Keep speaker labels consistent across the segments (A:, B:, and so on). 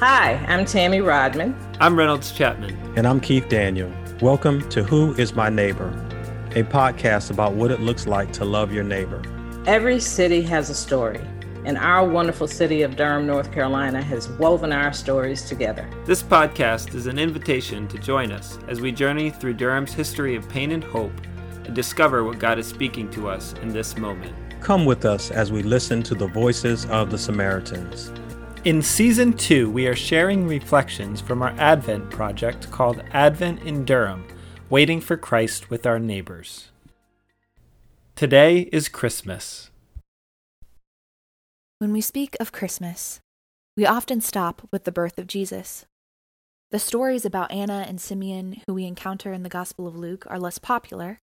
A: Hi, I'm Tammy Rodman.
B: I'm Reynolds Chapman.
C: And I'm Keith Daniel. Welcome to Who is My Neighbor, a podcast about what it looks like to love your neighbor.
A: Every city has a story, and our wonderful city of Durham, North Carolina has woven our stories together.
B: This podcast is an invitation to join us as we journey through Durham's history of pain and hope and discover what God is speaking to us in this moment.
C: Come with us as we listen to the voices of the Samaritans.
D: In season two, we are sharing reflections from our Advent project called Advent in Durham Waiting for Christ with Our Neighbors. Today is Christmas.
E: When we speak of Christmas, we often stop with the birth of Jesus. The stories about Anna and Simeon, who we encounter in the Gospel of Luke, are less popular,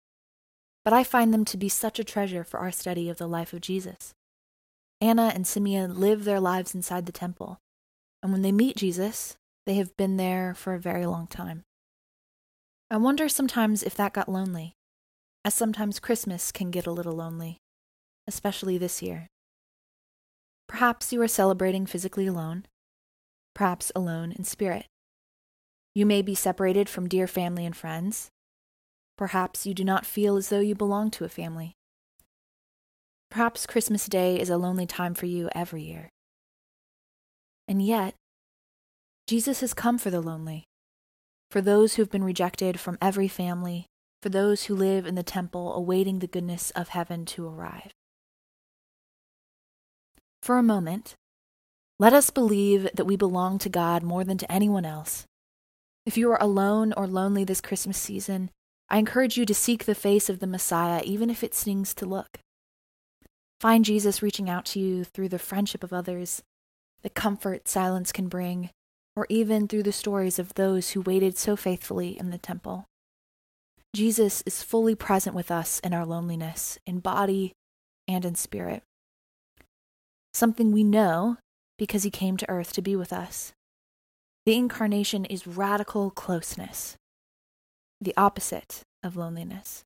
E: but I find them to be such a treasure for our study of the life of Jesus. Anna and Simeon live their lives inside the temple, and when they meet Jesus, they have been there for a very long time. I wonder sometimes if that got lonely, as sometimes Christmas can get a little lonely, especially this year. Perhaps you are celebrating physically alone, perhaps alone in spirit. You may be separated from dear family and friends, Perhaps you do not feel as though you belong to a family. Perhaps Christmas Day is a lonely time for you every year. And yet, Jesus has come for the lonely, for those who have been rejected from every family, for those who live in the temple awaiting the goodness of heaven to arrive. For a moment, let us believe that we belong to God more than to anyone else. If you are alone or lonely this Christmas season, I encourage you to seek the face of the Messiah, even if it stings to look. Find Jesus reaching out to you through the friendship of others, the comfort silence can bring, or even through the stories of those who waited so faithfully in the temple. Jesus is fully present with us in our loneliness, in body and in spirit. Something we know because he came to earth to be with us. The incarnation is radical closeness the opposite of loneliness.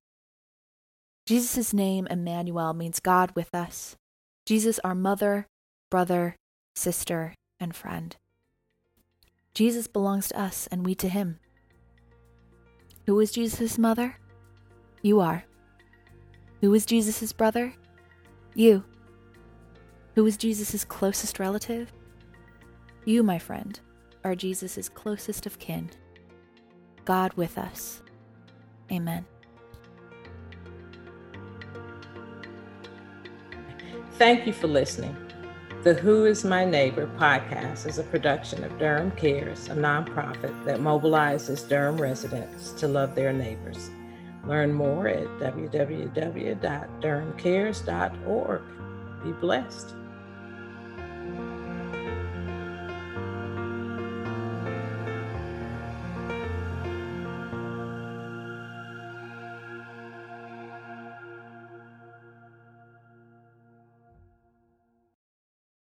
E: Jesus' name, Emmanuel, means God with us. Jesus, our mother, brother, sister, and friend. Jesus belongs to us and we to him. Who is Jesus' mother? You are. Who is Jesus' brother? You. Who is Jesus' closest relative? You, my friend, are Jesus' closest of kin. God with us. Amen.
A: Thank you for listening. The Who is My Neighbor podcast is a production of Durham Cares, a nonprofit that mobilizes Durham residents to love their neighbors. Learn more at www.durhamcares.org. Be blessed.